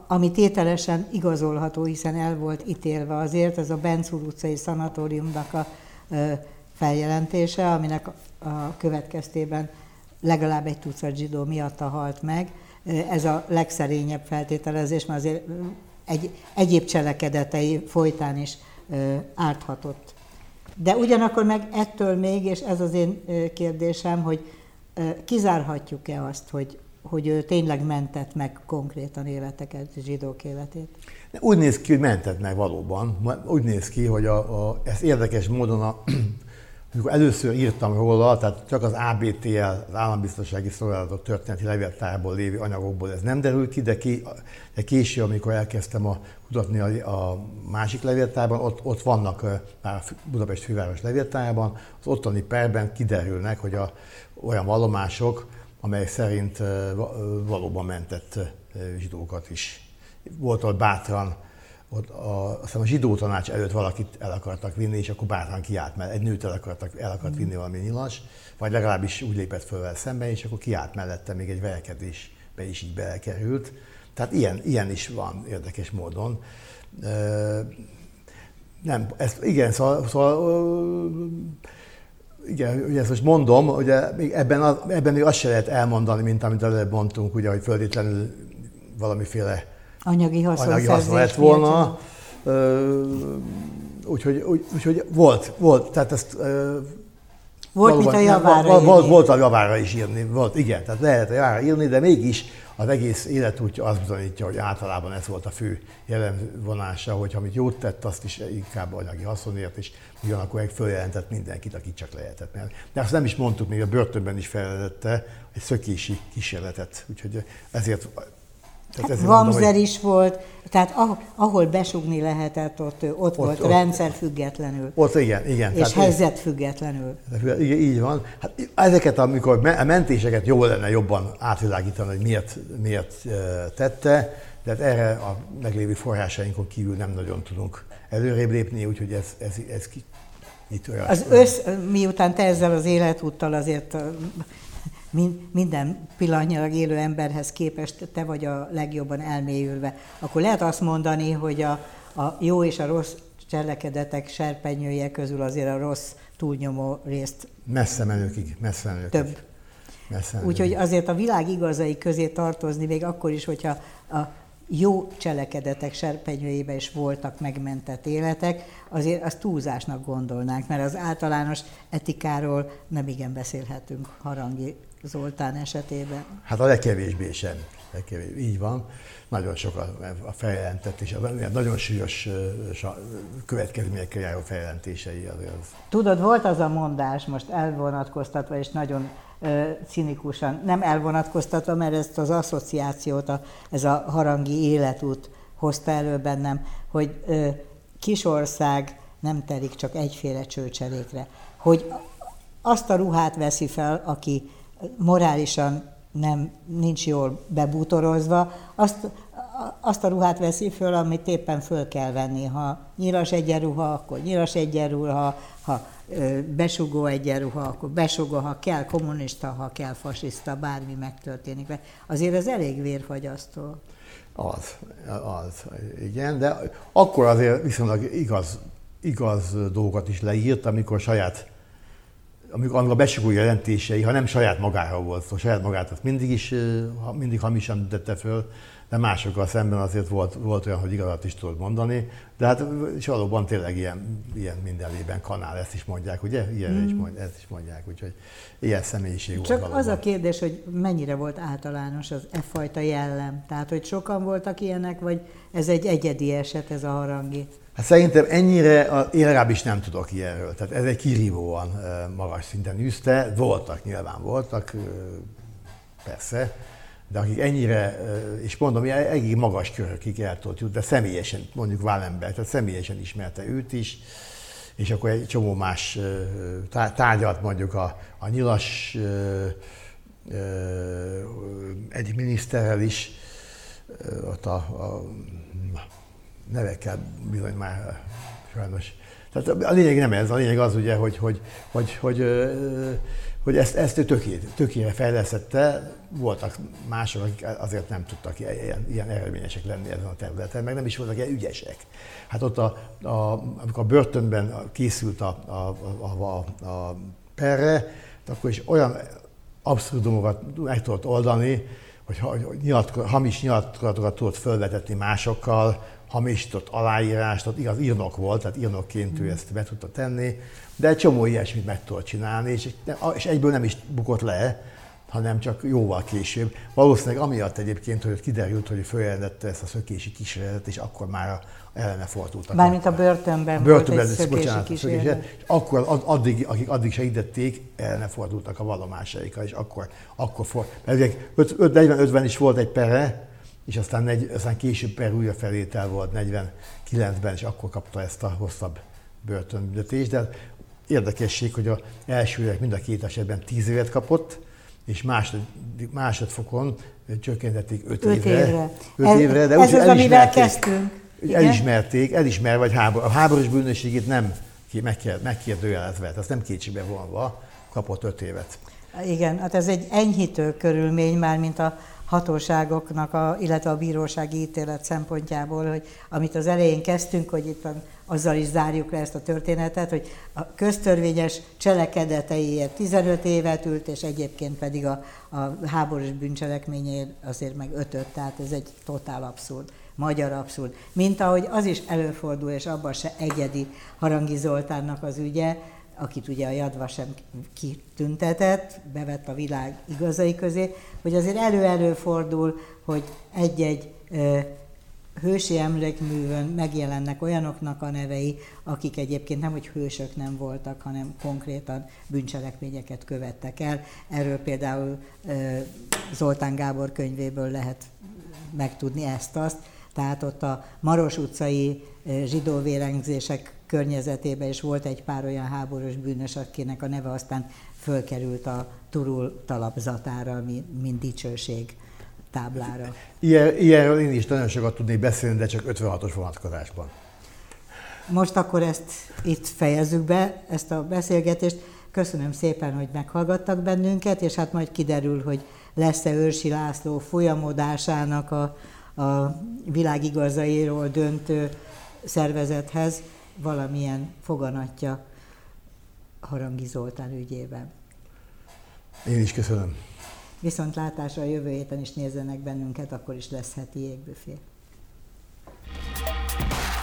ami tételesen igazolható, hiszen el volt ítélve azért, ez a Bencúr utcai szanatóriumnak a feljelentése, aminek a következtében legalább egy tucat zsidó miatta halt meg. Ez a legszerényebb feltételezés, mert azért egy, egyéb cselekedetei folytán is árthatott de ugyanakkor meg ettől még, és ez az én kérdésem, hogy kizárhatjuk-e azt, hogy, hogy ő tényleg mentett meg konkrétan életeket, zsidók életét? Úgy néz ki, hogy mentett meg valóban. Úgy néz ki, hogy a, a, ez érdekes módon a amikor először írtam róla, tehát csak az ABTL, az Állambiztonsági Szolgálatok történeti levéltárból lévő anyagokból ez nem derül ki, de, ki, de később, amikor elkezdtem a, kutatni a, a másik levéltárban, ott, ott vannak már a Budapest főváros levéltárban, az ottani perben kiderülnek, hogy a, olyan vallomások, amely szerint valóban mentett zsidókat is. Volt ott bátran ott a, aztán a zsidó tanács előtt valakit el akartak vinni, és akkor bátran kiállt, mert egy nőt el, akartak, el akart vinni valami nyilas, vagy legalábbis úgy lépett föl vele szembe, és akkor kiállt mellette még egy verekedésbe is így belekerült. Tehát ilyen, ilyen is van érdekes módon. Nem, ez, igen, szóval, szóval igen, ugye ezt most mondom, még ebben, ebben még azt se lehet elmondani, mint amit előbb mondtunk, ugye, hogy földétlenül valamiféle anyagi haszon, anyagi haszon lett volna. Úgyhogy úgy, úgy, volt, volt, tehát ezt volt, mint a javára volt, volt, volt a javára is írni, volt, igen, tehát lehet a javára írni, de mégis az egész életútja azt bizonyítja, hogy általában ez volt a fő jellemvonása, hogy amit jót tett, azt is inkább anyagi haszonért, és ugyanakkor egy följelentett mindenkit, akit csak lehetett. De azt nem is mondtuk, még a börtönben is feljelentette egy szökési kísérletet, úgyhogy ezért Hát Vamzer is volt, tehát ahol besugni lehetett, ott, ott, ott volt, ott, rendszer függetlenül. Ott igen, igen. És tehát, helyzet függetlenül. Igen, így van. Hát ezeket, amikor a mentéseket jó lenne jobban átvilágítani, hogy miért, miért tette, de hát erre a meglévő forrásainkon kívül nem nagyon tudunk előrébb lépni, úgyhogy ez, ez, ez ki, itt olyan. Az össz, miután te ezzel az életúttal azért minden pillanatnyilag élő emberhez képest te vagy a legjobban elmélyülve, akkor lehet azt mondani, hogy a, a jó és a rossz cselekedetek serpenyője közül azért a rossz túlnyomó részt... Messze menőkig, messze menőkig. Több. Messze Úgyhogy azért a világ igazai közé tartozni, még akkor is, hogyha a jó cselekedetek serpenyőjében is voltak megmentett életek, azért azt túlzásnak gondolnánk, mert az általános etikáról nem igen beszélhetünk harangi Zoltán esetében? Hát a legkevésbé sem. Legkevésbé. Így van. Nagyon sok a, a feljelentett, és a nagyon súlyos következményekkel járó feljelentései. Az, az. Tudod, volt az a mondás, most elvonatkoztatva, és nagyon cinikusan, nem elvonatkoztatva, mert ezt az asszociációt, a, ez a harangi életút hozta elő bennem, hogy ö, kisország nem telik csak egyféle csőcselékre. Hogy azt a ruhát veszi fel, aki morálisan nem, nincs jól bebútorozva, azt, azt a ruhát veszi föl, amit éppen föl kell venni. Ha nyilas egyenruha, akkor nyilas egyenruha, ha besugó egyenruha, akkor besugó, ha kell kommunista, ha kell fasiszta, bármi megtörténik. Azért ez elég vérfagyasztó. Az, az, igen, de akkor azért viszonylag igaz, igaz dolgokat is leírt, amikor saját amikor a besugó jelentései, ha nem saját magára volt szó, saját magát azt mindig is, mindig hamisan tette föl, de másokkal szemben azért volt, volt olyan, hogy igazat is tudod mondani, de hát és valóban tényleg ilyen, ilyen mindenében kanál, ezt is mondják, ugye? Ilyen mm. is mondják, ezt is mondják, úgyhogy ilyen személyiség Csak volt valóban. az a kérdés, hogy mennyire volt általános az e fajta jellem? Tehát, hogy sokan voltak ilyenek, vagy ez egy egyedi eset, ez a harangi? Hát szerintem ennyire, én legalábbis nem tudok ilyenről. Tehát ez egy kirívóan magas szinten űzte. Voltak, nyilván voltak, persze, de akik ennyire, és mondom, egész magas körökig el tudott jutni, de személyesen, mondjuk Wallenberg, tehát személyesen ismerte őt is, és akkor egy csomó más tárgyalt mondjuk a, a nyilas egy miniszterrel is, ott a, a nevekkel bizony már sajnos. Tehát a lényeg nem ez, a lényeg az ugye, hogy, hogy, hogy, hogy, hogy ezt, ezt ő tökére, tökére fejlesztette, voltak mások, akik azért nem tudtak ilyen, ilyen eredményesek lenni ezen a területen, meg nem is voltak ilyen ügyesek. Hát ott, a, a, amikor a börtönben készült a, a, a, a, a perre, akkor is olyan abszurdumokat meg tudott oldani, hogy, hamis nyilatkozatokat tudott felvetetni másokkal, hamisított aláírást, ott igaz írnok volt, tehát írnokként ő mm. ezt be tudta tenni, de egy csomó ilyesmit meg tudott csinálni, és, és egyből nem is bukott le, hanem csak jóval később. Valószínűleg amiatt egyébként, hogy kiderült, hogy följelentette ezt a szökési kísérletet, és akkor már ellene fordultak. Mármint a börtönben, börtönben volt egy szökési bocsánat, kísérlet. És akkor addig, akik addig segítették, ellene fordultak a vallomásaikkal, és akkor, akkor for, mert 40-50 is volt egy pere, és aztán, negy, aztán később per újra felétel volt 49-ben, és akkor kapta ezt a hosszabb börtönbüntetést, de érdekesség, hogy a elsőnek mind a két esetben 10 évet kapott, és másod, másodfokon csökkentették 5 évre. évre. 5 ez, évre, de ez úgy, az, amivel kezdtünk. Igen? Elismerték, elismer, vagy háború, a háborús bűnösségét nem megkérdőjelezve, azt nem kétségbe vonva, kapott 5 évet. Igen, hát ez egy enyhítő körülmény már, mint a hatóságoknak, a, illetve a bírósági ítélet szempontjából, hogy amit az elején kezdtünk, hogy itt azzal is zárjuk le ezt a történetet, hogy a köztörvényes cselekedeteiért 15 évet ült, és egyébként pedig a, a háborús bűncselekményért azért meg 5 tehát ez egy totál abszurd. magyar abszurd. Mint ahogy az is előfordul, és abban se egyedi Harangi Zoltánnak az ügye, akit ugye a Jadva sem kitüntetett, bevett a világ igazai közé, hogy azért elő-elő fordul, hogy egy-egy hősi emlékművön megjelennek olyanoknak a nevei, akik egyébként nem, hogy hősök nem voltak, hanem konkrétan bűncselekményeket követtek el. Erről például Zoltán Gábor könyvéből lehet megtudni ezt-azt. Tehát ott a Maros utcai zsidó vérengzések környezetében is volt egy pár olyan háborús bűnös, akinek a neve aztán fölkerült a turul talapzatára, mint dicsőség táblára. Ilyen, ilyenről én is nagyon sokat tudnék beszélni, de csak 56-os vonatkozásban. Most akkor ezt itt fejezzük be, ezt a beszélgetést. Köszönöm szépen, hogy meghallgattak bennünket, és hát majd kiderül, hogy lesz-e Őrsi László folyamodásának a, a világ igazairól döntő szervezethez valamilyen foganatja Harangi Zoltán ügyében. Én is köszönöm. Viszont látásra a jövő héten is nézzenek bennünket, akkor is lesz heti jégbüfé. thank you